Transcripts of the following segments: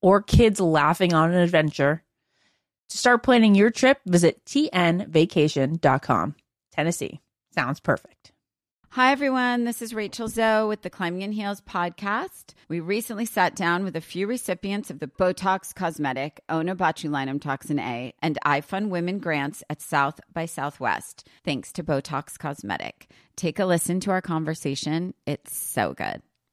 or kids laughing on an adventure. To start planning your trip, visit tnvacation.com. Tennessee sounds perfect. Hi, everyone. This is Rachel Zoe with the Climbing in Heels podcast. We recently sat down with a few recipients of the Botox Cosmetic, Onabotulinum Toxin A, and I Fund Women grants at South by Southwest, thanks to Botox Cosmetic. Take a listen to our conversation. It's so good.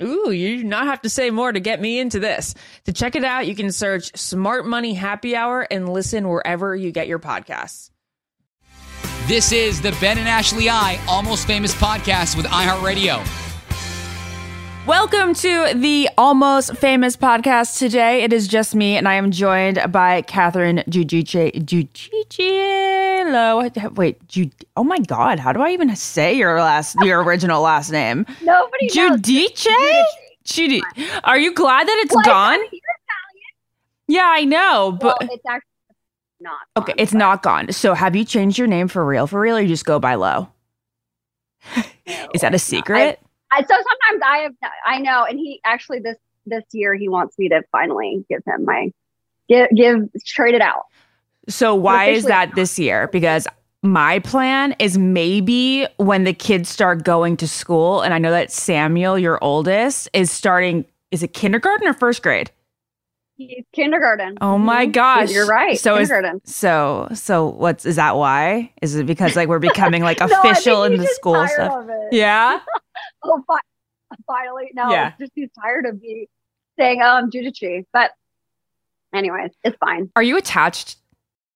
Ooh, you do not have to say more to get me into this. To check it out, you can search Smart Money Happy Hour and listen wherever you get your podcasts. This is the Ben and Ashley I Almost Famous podcast with iHeartRadio. Welcome to the Almost Famous podcast. Today it is just me, and I am joined by Catherine. Giudicello. Wait, Ju- oh my God, how do I even say your last, your original last name? Nobody knows. Giudice? Giudi- Are you glad that it's Like, gone? I mean, you're Italian. Yeah, I know, but well, it's actually not. okay, it's but not gone. So have you changed your name for real, for real, or you just go by Lowe? no, Is that a secret? I, so sometimes I have I know, and he actually this this year he wants me to finally give him my give give trade it out. So why is that this year? Because my plan is maybe when the kids start going to school, and I know that Samuel, your oldest, is starting. Is it kindergarten or first grade? He's kindergarten. Oh my Mhm. gosh! You're right. So is kindergarten. so so. What's is that? Why is it because like we're becoming like No, official in the school stuff? Yeah. Oh, fi- finally, no. Yeah. Just he's tired of me saying, "Oh, I'm Giudici." But, anyways, it's fine. Are you attached?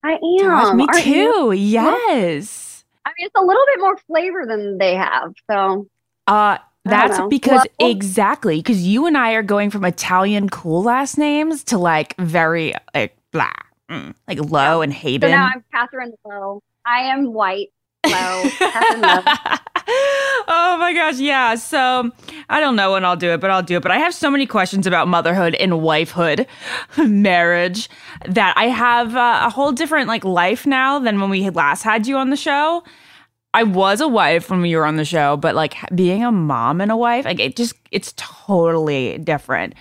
I am. Me Aren't you? too. Yes. I mean, it's a little bit more flavor than they have. So, Uh that's because Well- exactly because you and I are going from Italian cool last names to like very like blah, mm, like Lowe and so Hayden. now I'm Catherine Lowe. I am white. Lowe. Catherine Lowe. oh my gosh, yeah. So I don't know when I'll do it, but I'll do it. But I have so many questions about motherhood and wifehood, marriage, that I have uh, a whole different like life now than when we last had you on the show. I was a wife when you were on the show, but like being a mom and a wife, like it just it's totally different.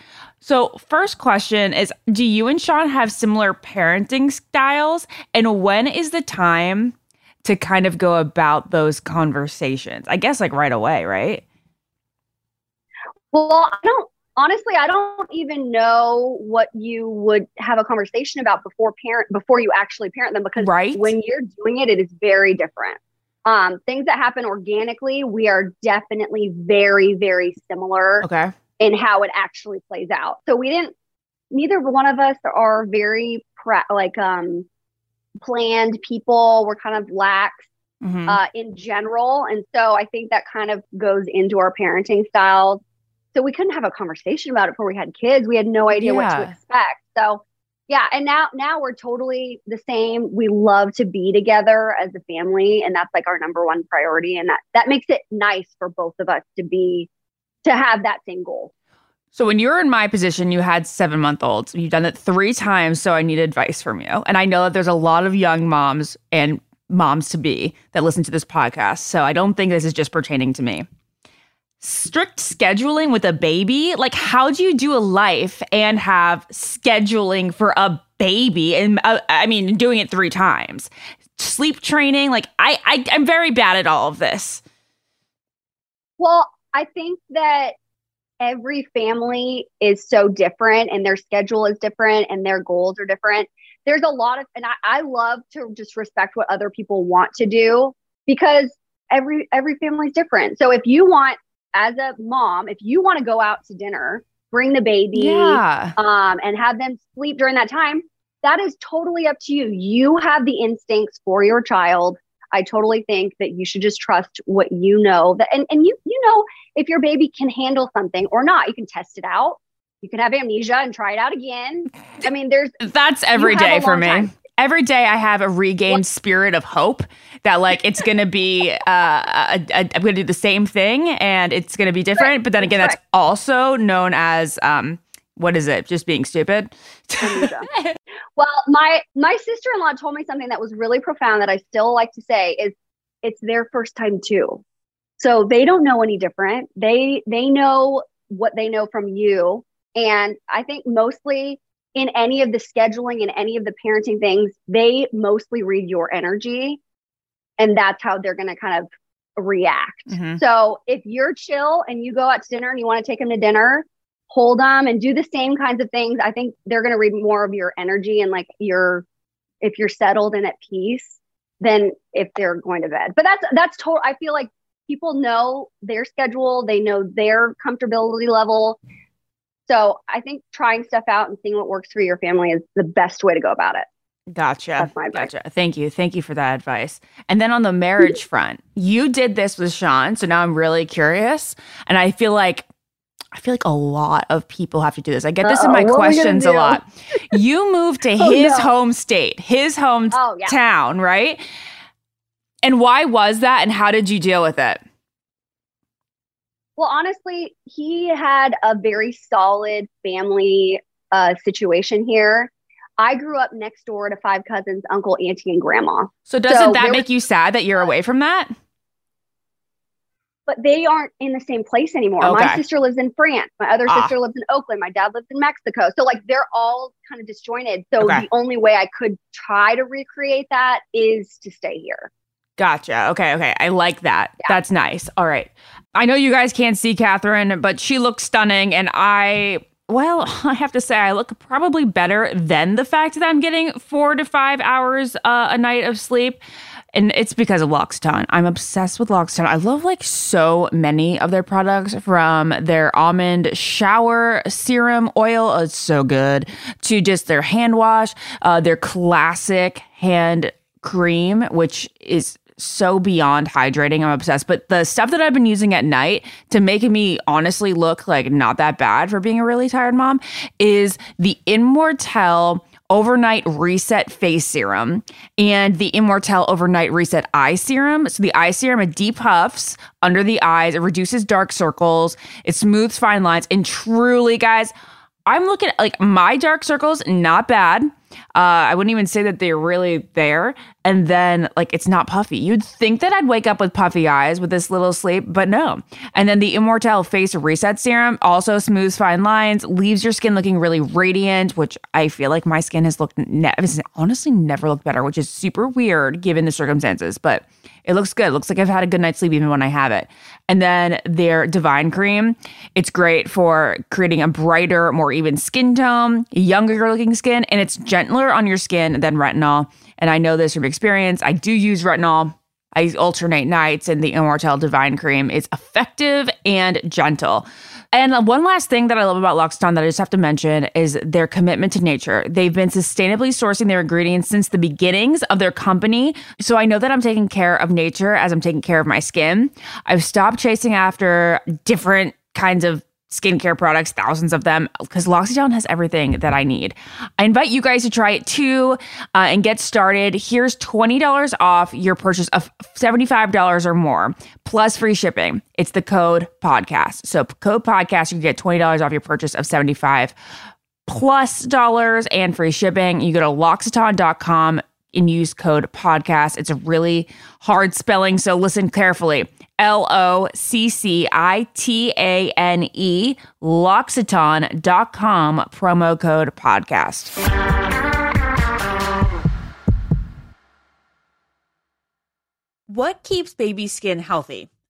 So, first question is Do you and Sean have similar parenting styles? And when is the time to kind of go about those conversations? I guess like right away, right? Well, I don't honestly. I don't even know what you would have a conversation about before parent before you actually parent them because Right. when you're doing it, it is very different. Um, things that happen organically, we are definitely very, very similar Okay. in how it actually plays out. So we didn't. Neither one of us are very pra- like um planned people. We're kind of lax Mhm. uh, in general. And so I think that kind of goes into our parenting styles. So we couldn't have a conversation about it before we had kids. We had no idea what to expect. So yeah, and now now we're totally the same. We love to be together as a family, and that's like our number one priority. And that that makes it nice for both of us to be to have that same goal. So when you were in my position, you had seven month olds. You've done it three times, so I need advice from you. And I know that there's a lot of young moms and moms to be that listen to this podcast. So I don't think this is just pertaining to me. Strict scheduling with a baby, like how do you do a life and have scheduling for a baby? And uh, I mean, doing it three times, sleep training. Like I, I, I'm very bad at all of this. Well, I think that every family is so different and their schedule is different and their goals are different. There's a lot of, and I, I love to just respect what other people want to do because every every family is different. So if you want, as a mom, if you want to go out to dinner, bring the baby, Yeah. um, and have them sleep during that time, that is totally up to you. You have the instincts for your child. I totally think that you should just trust what you know that and, and you you know if your baby can handle something or not. You can test it out. You can have amnesia and try it out again. I mean, there's That's every day for me. time. Every day I have a regained spirit of hope that like it's gonna be uh, a, a, I'm gonna do the same thing and it's gonna be different. But then again, that's Right. also known as um, what is it? Just being stupid. well, my my sister-in-law told me something that was really profound that I still like to say is it's their first time too. So they don't know any different. They they know what they know from you. And I think mostly in any of the scheduling and any of the parenting things, they mostly read your energy. And that's how they're gonna kind of react. Mhm. So if you're chill and you go out to dinner and you want to take them to dinner, hold them and do the same kinds of things. I think they're going to read more of your energy and like your if you're settled and at peace than if they're going to bed. But that's that's total. I feel like people know their schedule, they know their comfortability level. So I think trying stuff out and seeing what works for your family is the best way to go about it. Gotcha. That's my advice. Gotcha. Thank you. Thank you for that advice. And then on the marriage front, you did this with Sean. So now I'm really curious. And I feel like I feel like a lot of people have to do this. I get this in Uh-oh, my we gonna questions a lot. You moved to Oh, his no. home state, his hometown, Oh yeah. right? And why was that and how did you deal with it? Well, honestly, he had a very solid family uh, situation here. I grew up next door to five cousins, uncle, auntie, and grandma. So doesn't So that make you sad that you're away from that? But they aren't in the same place anymore. Okay. My sister lives in France. My other Ah. sister lives in Oakland. My dad lives in Mexico. So like they're all kind of disjointed. So Okay. the only way I could try to recreate that is to stay here. Gotcha. Okay. Okay. I like that. That's nice. All right. I know you guys can't see Catherine, but she looks stunning. And I, well, I have to say, I look probably better than the fact that I'm getting four to five hours uh, a night of sleep. And it's because of L'Occitane. I'm obsessed with L'Occitane. I love like so many of their products from their almond shower serum oil. Oh, it's so good. To just their hand wash, uh, their classic hand cream, which is so beyond hydrating. I'm obsessed. But the stuff that I've been using at night to make me honestly look like not that bad for being a really tired mom is the Immortelle overnight reset face serum and the Immortelle overnight reset eye serum. So the eye serum it depuffs under the eyes, it reduces dark circles, it smooths fine lines, and truly, guys, I'm looking at like my dark circles, not bad. Uh, I wouldn't even say that they're really there. And then, like, it's not puffy. You'd think that I'd wake up with puffy eyes with this little sleep, but no. And then the Immortelle Face Reset Serum also smooths fine lines, leaves your skin looking really radiant, which I feel like my skin has looked, ne- honestly never looked better, which is super weird given the circumstances, but it looks good. It looks like I've had a good night's sleep even when I have it. And then their Divine Cream, it's great for creating a brighter, more even skin tone, younger looking skin, and it's gentler on your skin than retinol. And I know this from experience. I do use retinol. I alternate nights, and the Immortelle Divine Cream is effective and gentle. And one last thing that I love about L'Occitane that I just have to mention is their commitment to nature. They've been sustainably sourcing their ingredients since the beginnings of their company. So I know that I'm taking care of nature as I'm taking care of my skin. I've stopped chasing after different kinds of skincare products, thousands of them, because L'Occitane has everything that I need. I invite you guys to try it too uh, and get started. Here's $20 off your purchase of $75 or more, plus free shipping. It's the code podcast. So, code podcast, you get $20 off your purchase of 75 plus dollars and free shipping. You go to L'Occitane.com and use code podcast. It's a really hard spelling, so listen carefully. L O C C I T A N E, L'Occitane.com, promo code podcast. What keeps baby skin healthy?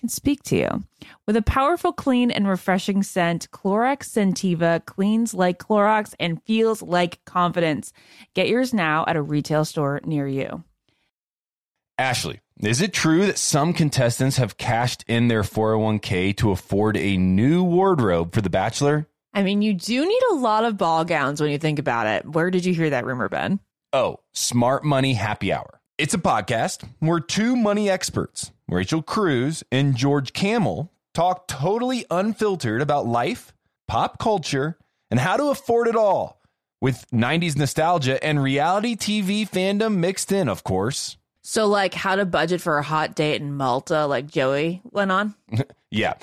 can speak to you. With a powerful, clean, and refreshing scent, Clorox Scentiva cleans like Clorox and feels like confidence. Get yours now at a retail store near you. Ashley, is it true that some contestants have cashed in their 401k to afford a new wardrobe for The Bachelor? I mean, you do need a lot of ball gowns when you think about it. Where did you hear that rumor, Ben? Oh, Smart Money Happy Hour. It's a podcast. We're two money experts, Rachel Cruz and George Kamel, talk totally unfiltered about life, pop culture, and how to afford it all with 90s nostalgia and reality TV fandom mixed in, of course. So, like, how to budget for a hot date in Malta, like Joey went on. Yeah.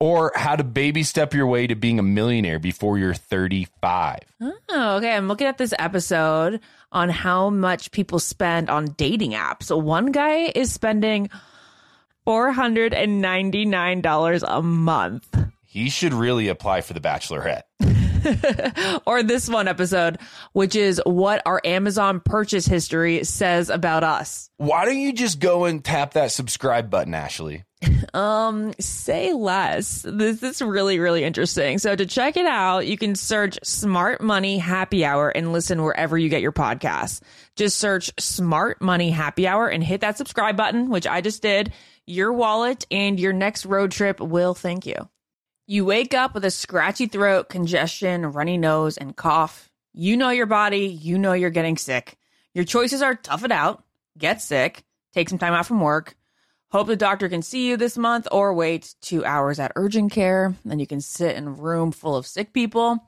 Or how to baby step your way to being a millionaire before you're 35. Oh, okay. I'm looking at this episode on how much people spend on dating apps. So, one guy is spending $499 a month. He should really apply for the bachelorette. or this one episode, which is what our Amazon purchase history says about us. Why don't you just go and tap that subscribe button, Ashley? Um, say less. This is really, really interesting. So to check it out, you can search Smart Money Happy Hour and listen wherever you get your podcasts. Just search Smart Money Happy Hour and hit that subscribe button, which I just did. Your wallet and your next road trip will thank you. You wake up with a scratchy throat, congestion, runny nose, and cough. You know your body, you know you're getting sick. Your choices are tough it out, get sick, take some time out from work, hope the doctor can see you this month, or wait two hours at urgent care. Then you can sit in a room full of sick people.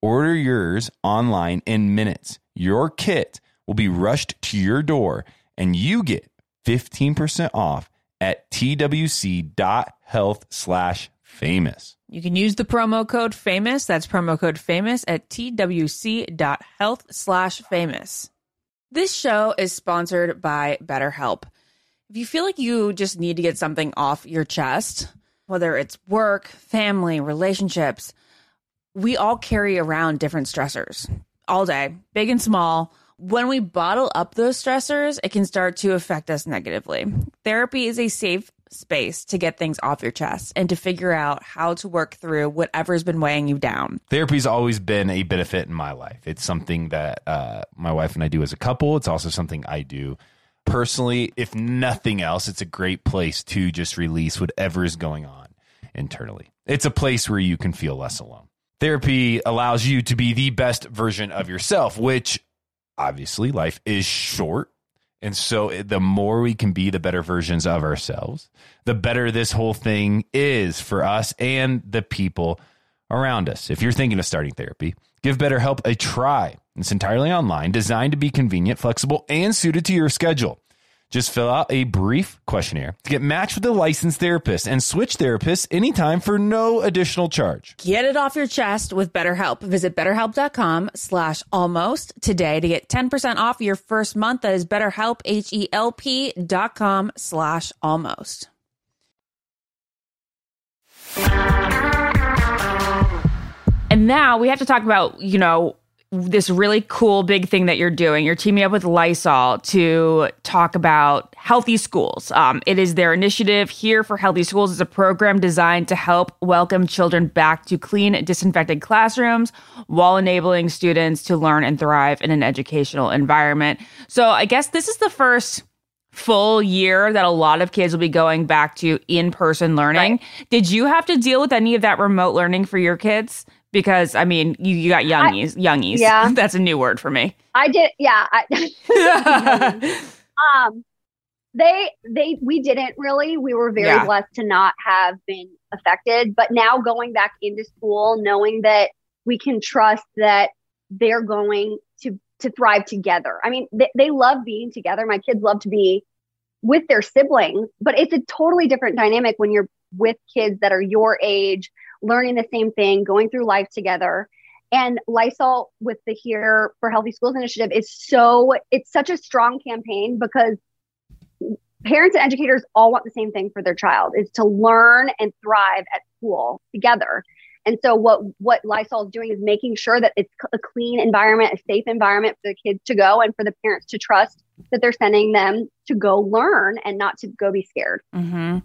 Order yours online in minutes. Your kit will be rushed to your door and you get 15% off at twc.health slash famous. You can use the promo code famous. That's promo code famous at twc.health slash famous. This show is sponsored by BetterHelp. If you feel like you just need to get something off your chest, whether it's work, family, relationships, we all carry around different stressors all day, big and small. When we bottle up those stressors, it can start to affect us negatively. Therapy is a safe space to get things off your chest and to figure out how to work through whatever's been weighing you down. Therapy's always been a benefit in my life. It's something that uh, my wife and I do as a couple. It's also something I do personally. If nothing else, it's a great place to just release whatever is going on internally. It's a place where you can feel less alone. Therapy allows you to be the best version of yourself, which obviously life is short. And so the more we can be the better versions of ourselves, the better this whole thing is for us and the people around us. If you're thinking of starting therapy, give BetterHelp a try. It's entirely online, designed to be convenient, flexible, and suited to your schedule. Just fill out a brief questionnaire to get matched with a licensed therapist and switch therapists anytime for no additional charge. Get it off your chest with BetterHelp. Visit betterhelp.com slash almost today to get 10% off your first month. That is betterhelp, H-E-L-P dot com slash almost. And now we have to talk about, you know, this really cool big thing that you're doing. You're teaming up with Lysol to talk about healthy schools. Um, it is their initiative here for healthy schools. It's a program designed to help welcome children back to clean, disinfected classrooms while enabling students to learn and thrive in an educational environment. So I guess this is the first full year that a lot of kids will be going back to in-person learning. Right. Did you have to deal with any of that remote learning for your kids? Because I mean, you, you got youngies, I, youngies. Yeah, that's a new word for me. I did. Yeah. I, um, they they we didn't really. We were very yeah. blessed to not have been affected. But now going back into school, knowing that we can trust that they're going to to thrive together. I mean, they, they love being together. My kids love to be with their siblings, but it's a totally different dynamic when you're with kids that are your age learning the same thing, going through life together. And Lysol with the Here for Healthy Schools initiative is so, it's such a strong campaign because parents and educators all want the same thing for their child is to learn and thrive at school together. And so what what Lysol is doing is making sure that it's a clean environment, a safe environment for the kids to go and for the parents to trust that they're sending them to go learn and not to go be scared. Mm-hmm.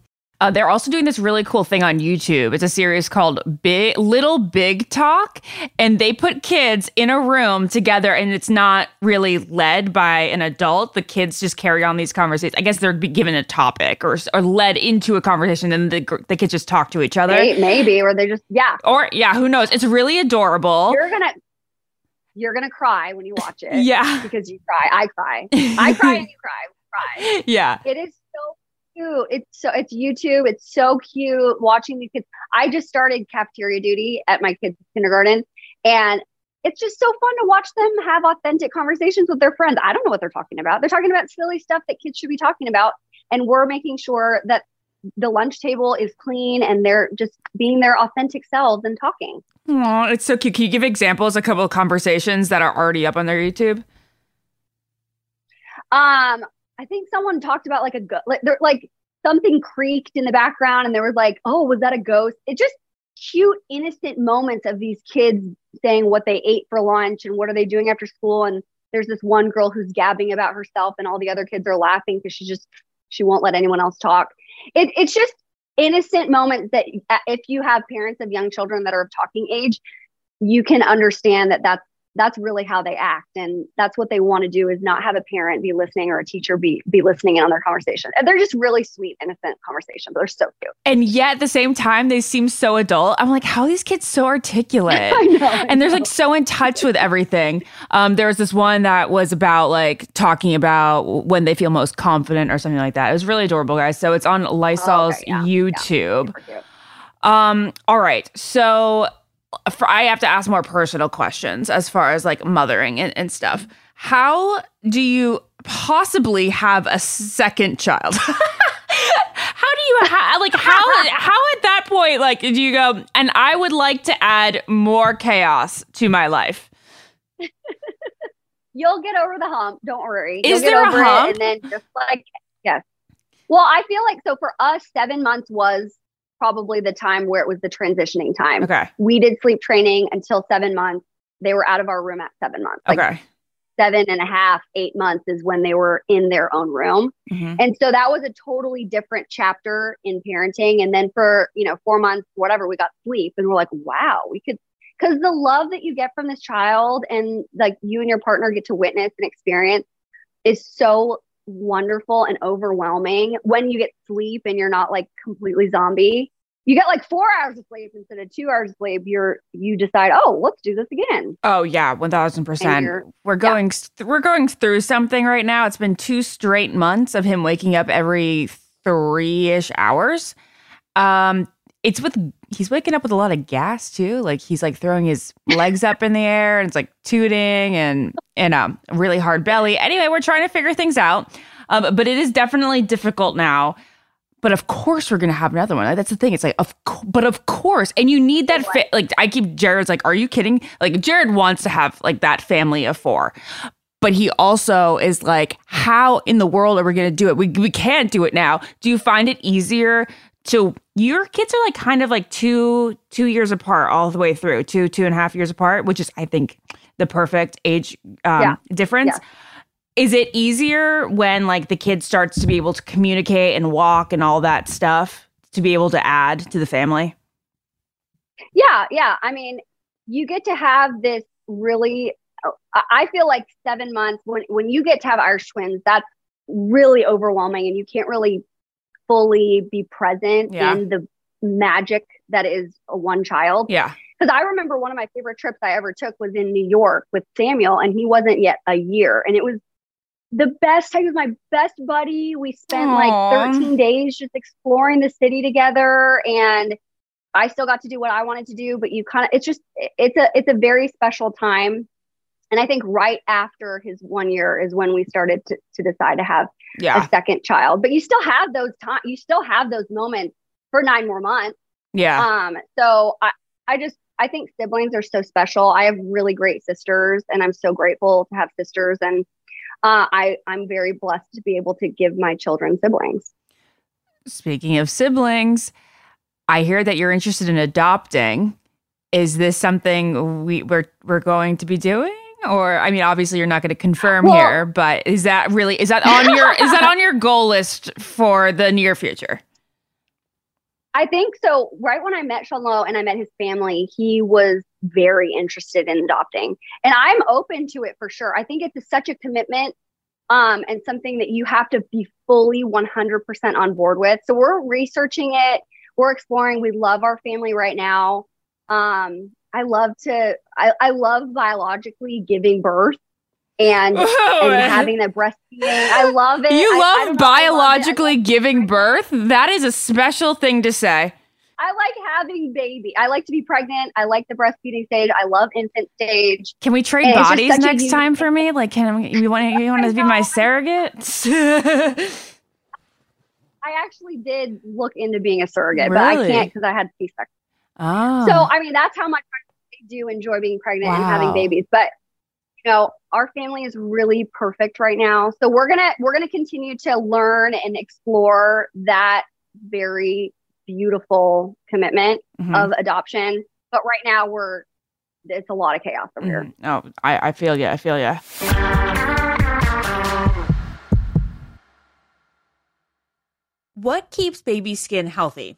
Uh, they're also doing this really cool thing on YouTube. It's a series called Big Little Big Talk, and they put kids in a room together, and it's not really led by an adult. The kids just carry on these conversations. I guess they're given a topic or or led into a conversation, and the the kids just talk to each other. May- Maybe, or they just yeah. Or yeah, who knows? It's really adorable. You're gonna you're gonna cry when you watch it. Yeah. because you cry. I cry. I cry and you cry. We cry. yeah. It is cute. It's so it's YouTube. It's so cute watching the kids. I just started cafeteria duty at my kids' kindergarten, and it's just so fun to watch them have authentic conversations with their friends. I don't know what they're talking about. They're talking about silly stuff that kids should be talking about, and we're making sure that the lunch table is clean and they're just being their authentic selves and talking. Aw, it's so cute. Can you give examples, a couple of conversations that are already up on their YouTube? Um, I think someone talked about like a go- like there like something creaked in the background, and there was like, oh, was that a ghost? It just cute, innocent moments of these kids saying what they ate for lunch and what are they doing after school. And there's this one girl who's gabbing about herself, and all the other kids are laughing because she just she won't let anyone else talk. It, it's just innocent moments that uh, if you have parents of young children that are of talking age, you can understand that that's that's really how they act and that's what they want to do is not have a parent be listening or a teacher be be listening in on their conversation and they're just really sweet innocent conversations they're so cute And yet at the same time, they seem so adult. I'm like, how are these kids so articulate? I know, I and they're know. like so in touch with everything. Um, there was this one that was about like talking about when they feel most confident or something like that. It was really adorable, guys. So it's on Lysol's Oh, okay, yeah, yeah. YouTube. Cute. Um, all right. So for, I have to ask more personal questions as far as like mothering and, and stuff. How do you possibly have a second child? how do you ha- like how how at that point like do you go and I would like to add more chaos to my life? you'll get over the hump don't worry Is you'll there a hump? and then just like yes well i feel like so for us seven months was probably the time where it was the transitioning time Okay. we did sleep training until seven months they were out of our room at seven months like Okay. seven and a half, eight months is when they were in their own room. Mhm. And so that was a totally different chapter in parenting. And then for, you know, four months, whatever, we got sleep and we're like, wow, we could, because the love that you get from this child and like you and your partner get to witness and experience is so wonderful and overwhelming when you get sleep and you're not like completely zombie. You get like four hours of sleep instead of two hours of sleep. You're you decide, oh, let's do this again. Oh yeah, one thousand percent. We're going th- we're going through something right now. It's been two straight months of him waking up every three ish hours. Um, it's with he's waking up with a lot of gas too. Like he's like throwing his legs up in the air and it's like tooting and and um really hard belly. Anyway, we're trying to figure things out. Um, but it is definitely difficult now. But of course, we're gonna have another one. That's the thing. It's like, of co- but of course, and you need that. Fa- like, I keep Jared's like, "Are you kidding?" Like, Jared wants to have like that family of four, but he also is like, "How in the world are we gonna do it? We we can't do it now." Do you find it easier to? Your kids are like kind of like two two years apart all the way through, two two and a half years apart, which is I think the perfect age um, Yeah. difference. Yeah. Is it easier when like the kid starts to be able to communicate and walk and all that stuff to be able to add to the family? Yeah, yeah. I mean, you get to have this really. I feel like seven months when when you get to have Irish twins, that's really overwhelming, and you can't really fully be present Yeah. in the magic that is a one child. Yeah. Because I remember one of my favorite trips I ever took was in New York with Samuel, and he wasn't yet a year, and it was the best time. Was my best buddy. We spent Aw. like 13 days just exploring the city together, and I still got to do what I wanted to do. But you kind of, it's just, it's a, it's a very special time. And I think right after his one year is when we started to, to decide to have Yeah. a second child. But you still have those time, you still have those moments for nine more months. Yeah. Um, so I, I just I think siblings are so special. I have really great sisters, and I'm so grateful to have sisters. And uh, I I'm very blessed to be able to give my children siblings. Speaking of siblings, I hear that you're interested in adopting. Is this something we we're we're going to be doing? Or I mean, obviously you're not going to confirm Well- here, but is that really is that on your is that on your goal list for the near future? I think so. Right when I met Sean Lowe and I met his family, he was very interested in adopting, and I'm open to it for sure. I think it's such a commitment, um, and something that you have to be fully 100% on board with. So we're researching it. We're exploring. We love our family right now. Um, I love to. I, I love biologically giving birth and, Oh, and having that breastfeeding. I love it. You I- love I love it. Biologically love- giving birth? That is a special thing to say. Having baby. I like to be pregnant. I like the breastfeeding stage. I love infant stage. Can we trade And bodies next time for me? Like, can you want you want to be my surrogate? I actually did look into being a surrogate, but I can't because I had C-section. oh, So I mean, that's how much I do enjoy being pregnant and having babies. But you know, our family is really perfect right now. So we're gonna we're gonna continue to learn and explore that very beautiful commitment Mhm. of adoption. But right now we're it's a lot of chaos over here. Mhm. Oh, I, I feel you. I feel you. What keeps baby skin healthy?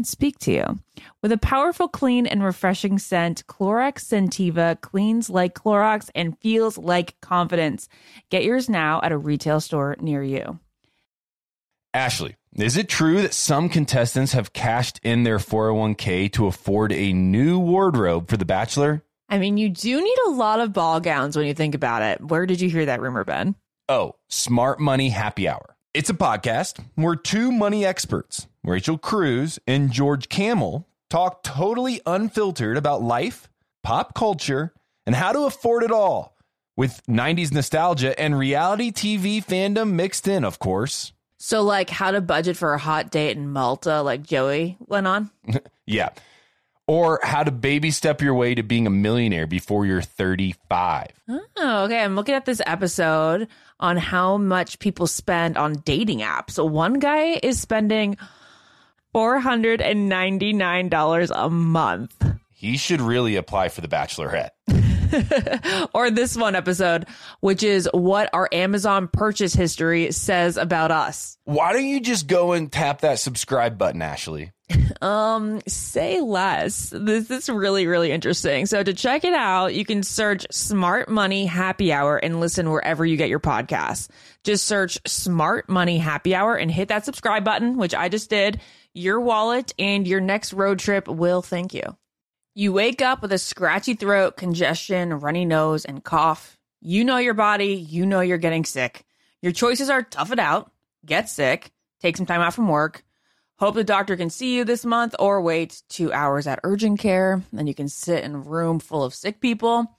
can speak to you. With a powerful, clean, and refreshing scent, Clorox Scentiva cleans like Clorox and feels like confidence. Get yours now at a retail store near you. Ashley, is it true that some contestants have cashed in their 401k to afford a new wardrobe for The Bachelor? I mean, you do need a lot of ball gowns when you think about it. Where did you hear that rumor, Ben? Oh, Smart Money Happy Hour. It's a podcast where two money experts, Rachel Cruz and George Kamel, talk totally unfiltered about life, pop culture, and how to afford it all with 90s nostalgia and reality TV fandom mixed in, of course. So, like, how to budget for a hot date in Malta, like Joey went on? Yeah. Or how to baby step your way to being a millionaire before you're 35. Oh, okay. I'm looking at this episode on how much people spend on dating apps. So, one guy is spending $499 a month. He should really apply for the Bachelorette. or this one episode, which is what our Amazon purchase history says about us. Why don't you just go and tap that subscribe button, Ashley? Um, say less. This is really, really interesting. So to check it out, you can search Smart Money Happy Hour and listen wherever you get your podcasts. Just search Smart Money Happy Hour and hit that subscribe button, which I just did. Your wallet and your next road trip will thank you. You wake up with a scratchy throat, congestion, runny nose, and cough. You know your body. You know you're getting sick. Your choices are tough it out, get sick, take some time out from work, hope the doctor can see you this month, or wait two hours at urgent care. Then you can sit in a room full of sick people.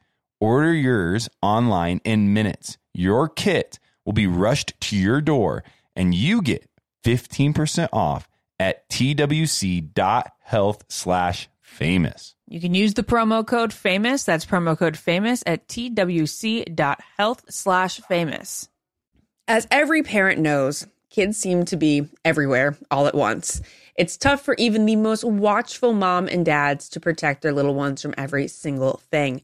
Order yours online in minutes. Your kit will be rushed to your door and you get 15% off at twc.health slash famous. You can use the promo code famous. That's promo code famous at twc.health slash famous. As every parent knows, kids seem to be everywhere all at once. It's tough for even the most watchful mom and dads to protect their little ones from every single thing.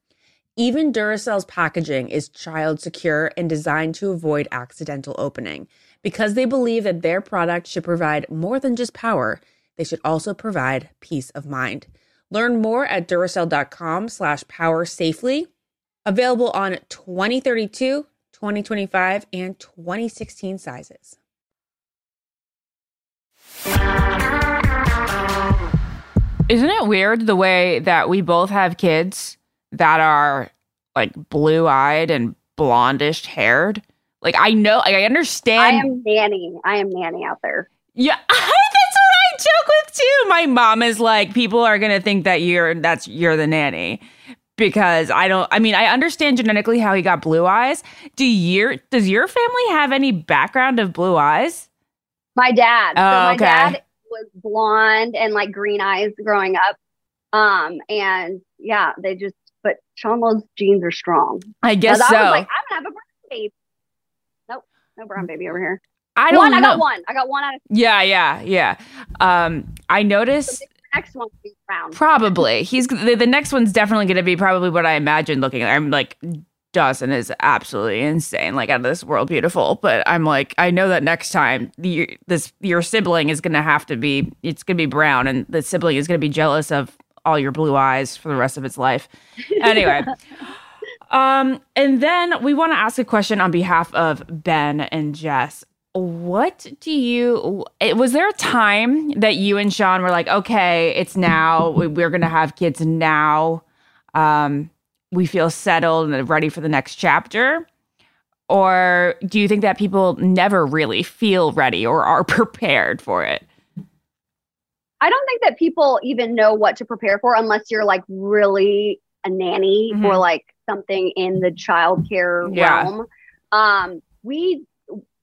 Even Duracell's packaging is child secure and designed to avoid accidental opening. Because they believe that their product should provide more than just power, they should also provide peace of mind. Learn more at Duracell.com slash power safely. Available on 2032, 2025, and 2016 sizes. Isn't it weird the way that we both have kids that are like blue eyed and blondish haired? Like I know, like, I understand. I am nanny. I am nanny out there. Yeah, that's what I joke with too. My mom is like, people are gonna think that you're that's you're the nanny because I don't. I mean, I understand genetically how he got blue eyes. Do your does your family have any background of blue eyes? My dad. so Oh, my okay. dad was blonde and like green eyes growing up. Um, and yeah, they just but Sean genes are strong. I guess so. I was like, I'm gonna have a brown baby. Nope, no brown baby over here. I don't one, know. I got one. I got one out of Yeah, yeah, yeah. Um, I noticed the next one will be brown. probably he's the, the next one's definitely going to be probably what I imagined looking. I'm like Dawson is absolutely insane, like out of this world, beautiful. But I'm like, I know that next time the this your sibling is going to have to be it's going to be brown, and the sibling is going to be jealous of all your blue eyes for the rest of its life. Anyway. Um, and then we want to ask a question on behalf of Ben and Jess. What do you, was there a time that you and Sean were like, okay, it's now, we- we're going to have kids now. Um, we feel settled and ready for the next chapter? Or do you think that people never really feel ready or are prepared for it? I don't think that people even know what to prepare for unless you're like really a nanny Mhm. or like something in the childcare Yeah. realm. Um, we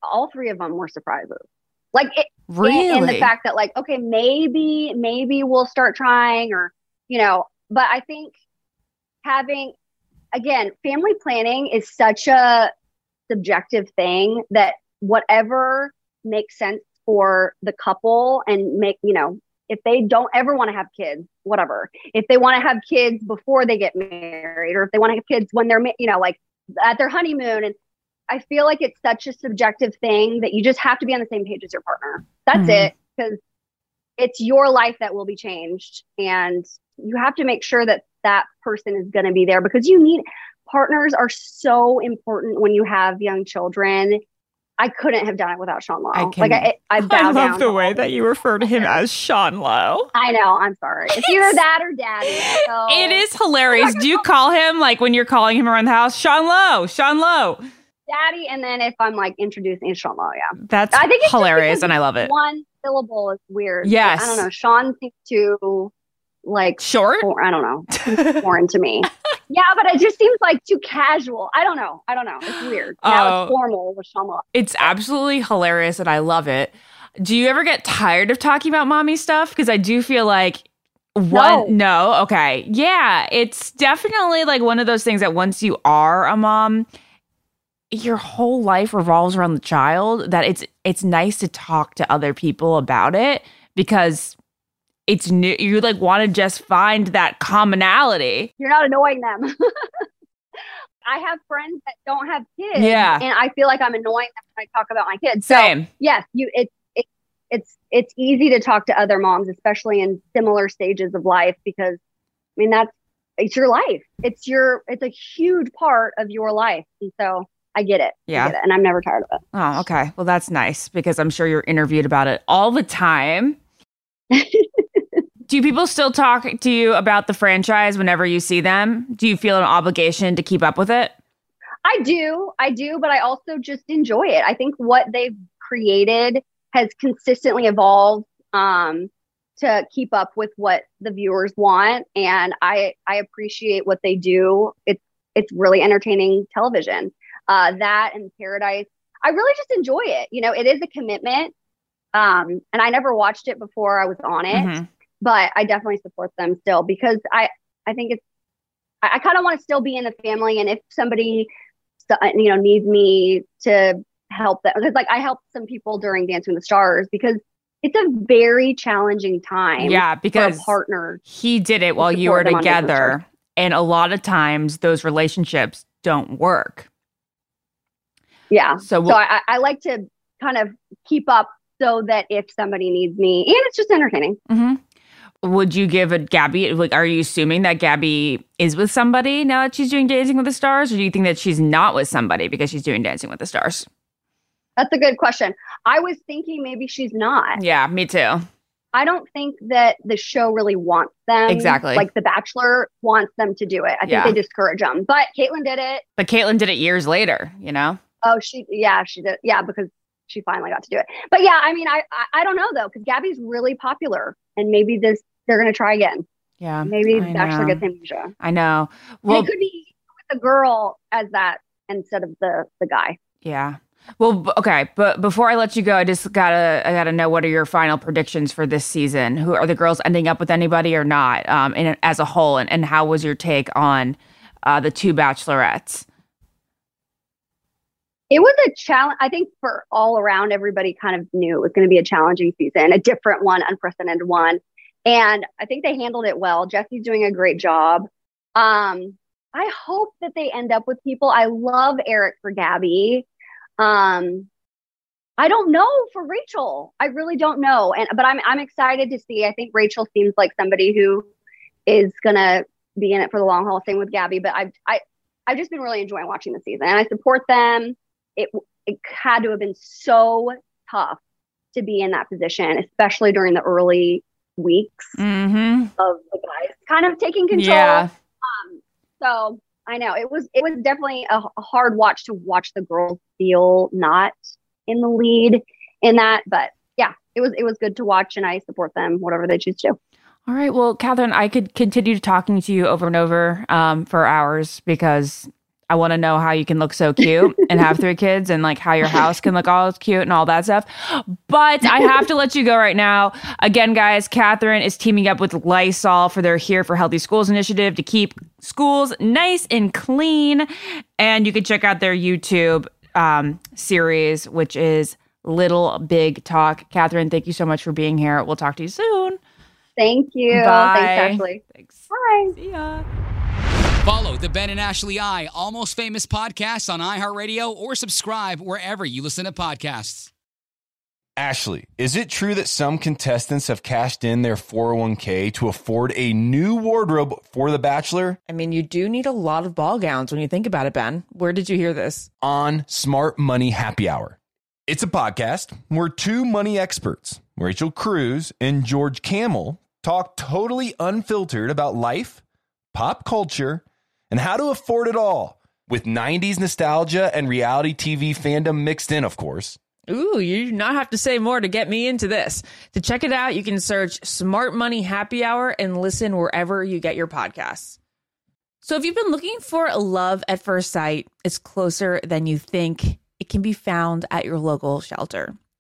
all three of them were surprises. Like it, Really? and the fact that like okay maybe maybe we'll start trying or you know but i think having again family planning is such a subjective thing that whatever makes sense for the couple and make you know if they don't ever want to have kids whatever if they want to have kids before they get married or if they want to have kids when they're you know like at their honeymoon and I feel like it's such a subjective thing that you just have to be on the same page as your partner. That's Mhm. it. Because it's your life that will be changed. And you have to make sure that that person is going to be there because you need partners are so important when you have young children. I couldn't have done it without Sean Lowe. I like can- I, I bow I love the way that you refer to him as Sean Lowe. I know. I'm sorry. It's either that or daddy. So It is hilarious. Do you call him like when you're calling him around the house, Sean Lowe, Sean Lowe? daddy. And then if I'm like introducing Sean Lowe, yeah. That's I think it's hilarious, and I love it. One syllable is weird. Yes. I don't know. Sean seems to like Short? or, I don't know, foreign to me. Yeah, but it just seems like too casual. I don't know. I don't know. It's weird. Now Oh. it's formal with. It's absolutely hilarious, and I love it. Do you ever get tired of talking about mommy stuff? Because I do feel like one no. okay yeah it's definitely like one of those things that once you are a mom your whole life revolves around the child that it's it's nice to talk to other people about it because it's new you like want to just find that commonality You're not annoying them. I have friends that don't have kids. Yeah. And I feel like I'm annoying them when I talk about my kids. So, Same. yes, you it's it, it's it's easy to talk to other moms, especially in similar stages of life, because I mean that's it's your life. It's your it's a huge part of your life. And so I get it. Yeah. get it, and I'm never tired of it. Oh, okay. Well, that's nice because I'm sure you're interviewed about it all the time. Do people still talk to you about the franchise whenever you see them? Do you feel an obligation to keep up with it? I do, I do, but I also just enjoy it. I think what they've created has consistently evolved um, to keep up with what the viewers want, and I I appreciate what they do. It's it's really entertaining television. Uh, that and Paradise, I really just enjoy it. You know, it is a commitment, um, and I never watched it before I was on it, Mhm. But I definitely support them still because I I think it's I, I kind of want to still be in the family, and if somebody you know needs me to help them because like I helped some people during Dancing with the Stars because it's a very challenging time Yeah, for a because partner. he did it while you were them on Dancing with the together. And a lot of times those relationships don't work. Yeah, So, so I, I like to kind of keep up so that if somebody needs me, and it's just entertaining. Mhm. Would you give a Gabby, like, are you assuming that Gabby is with somebody now that she's doing Dancing with the Stars? Or do you think that she's not with somebody because she's doing Dancing with the Stars? That's a good question. I was thinking maybe she's not. Yeah, me too. I don't think that the show really wants them. Exactly. Like The Bachelor wants them to do it. I think Yeah. they discourage them. But Kaitlyn did it. But Kaitlyn did it years later, you know? Oh, she, yeah, she did. Yeah, because she finally got to do it. But yeah, I mean, I, I, I don't know though, because Gabby's really popular, and maybe this they're gonna try again. Yeah. Maybe I The Bachelor gets amnesia. I know. Well, Well, it could be with the girl as that instead of the the guy. yeah. Well, okay, but before I let you go, I just gotta I gotta know what are your final predictions for this season? Who are the girls ending up with anybody or not? Um, in as a whole, and, and how was your take on uh, the two bachelorettes? It was a challenge. I think for all around, everybody kind of knew it was going to be a challenging season, a different one, unprecedented one. And I think they handled it well. Jesse's doing a great job. Um, I hope that they end up with people. I love Erich for Gabby. Um, I don't know for Rachel. I really don't know. And but I'm I'm excited to see. I think Rachel seems like somebody who is gonna be in it for the long haul. Same with Gabby. But I've I I've just been really enjoying watching the season, and I support them. It it had to have been so tough to be in that position, especially during the early weeks Mm-hmm. of the guys kind of taking control. Yeah. Um, so I know it was it was definitely a, a hard watch to watch the girls feel not in the lead in that, but yeah, it was it was good to watch, and I support them whatever they choose to. All right. Well, Catherine, I could continue talking to you over and over um, for hours because I want to know how you can look so cute and have three kids and like how your house can look all cute and all that stuff. But I have to let you go right now. Again, guys, Catherine is teaming up with Lysol for their Here for Healthy Schools initiative to keep schools nice and clean. And you can check out their YouTube um, series, which is Little Big Talk. Catherine, thank you so much for being here. We'll talk to you soon. Thank you. Bye. Thanks, Ashley. Thanks. Bye. See ya. Follow the Ben and Ashley I Almost Famous podcast on iHeartRadio or subscribe wherever you listen to podcasts. Ashley, is it true that some contestants have cashed in their 401k to afford a new wardrobe for The Bachelor? I mean, you do need a lot of ball gowns when you think about it, Ben. Where did you hear this? on Smart Money Happy Hour. It's a podcast where two money experts, Rachel Cruz and George Kamel, talk totally unfiltered about life, pop culture, and how to afford it all with 90s nostalgia and reality TV fandom mixed in, of course. Ooh, you do not have to say more to get me into this. To check it out, you can search Smart Money Happy Hour and listen wherever you get your podcasts. So, if you've been looking for a love at first sight, it's closer than you think. It can be found at your local shelter.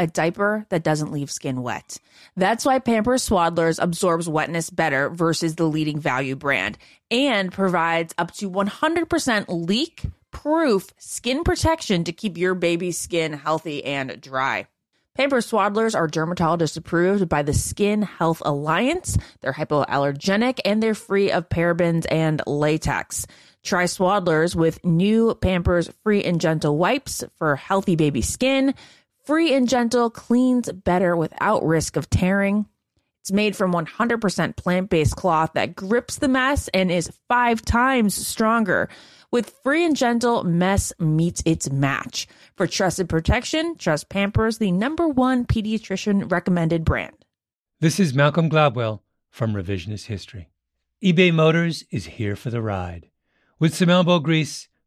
A diaper that doesn't leave skin wet. That's why Pampers Swaddlers absorbs wetness better versus the leading value brand and provides up to 100% leak proof skin protection to keep your baby's skin healthy and dry. Pampers Swaddlers are dermatologist approved by the Skin Health Alliance. They're hypoallergenic and they're free of parabens and latex. Try Swaddlers with new Pampers Free and Gentle wipes for healthy baby skin. Free and Gentle cleans better without risk of tearing. It's made from 100% plant based cloth that grips the mess and is five times stronger. With Free and Gentle, mess meets its match. For trusted protection, trust Pampers, the number one pediatrician recommended brand. This is Malcolm Gladwell from Revisionist History. eBay Motors is here for the ride. With some elbow grease,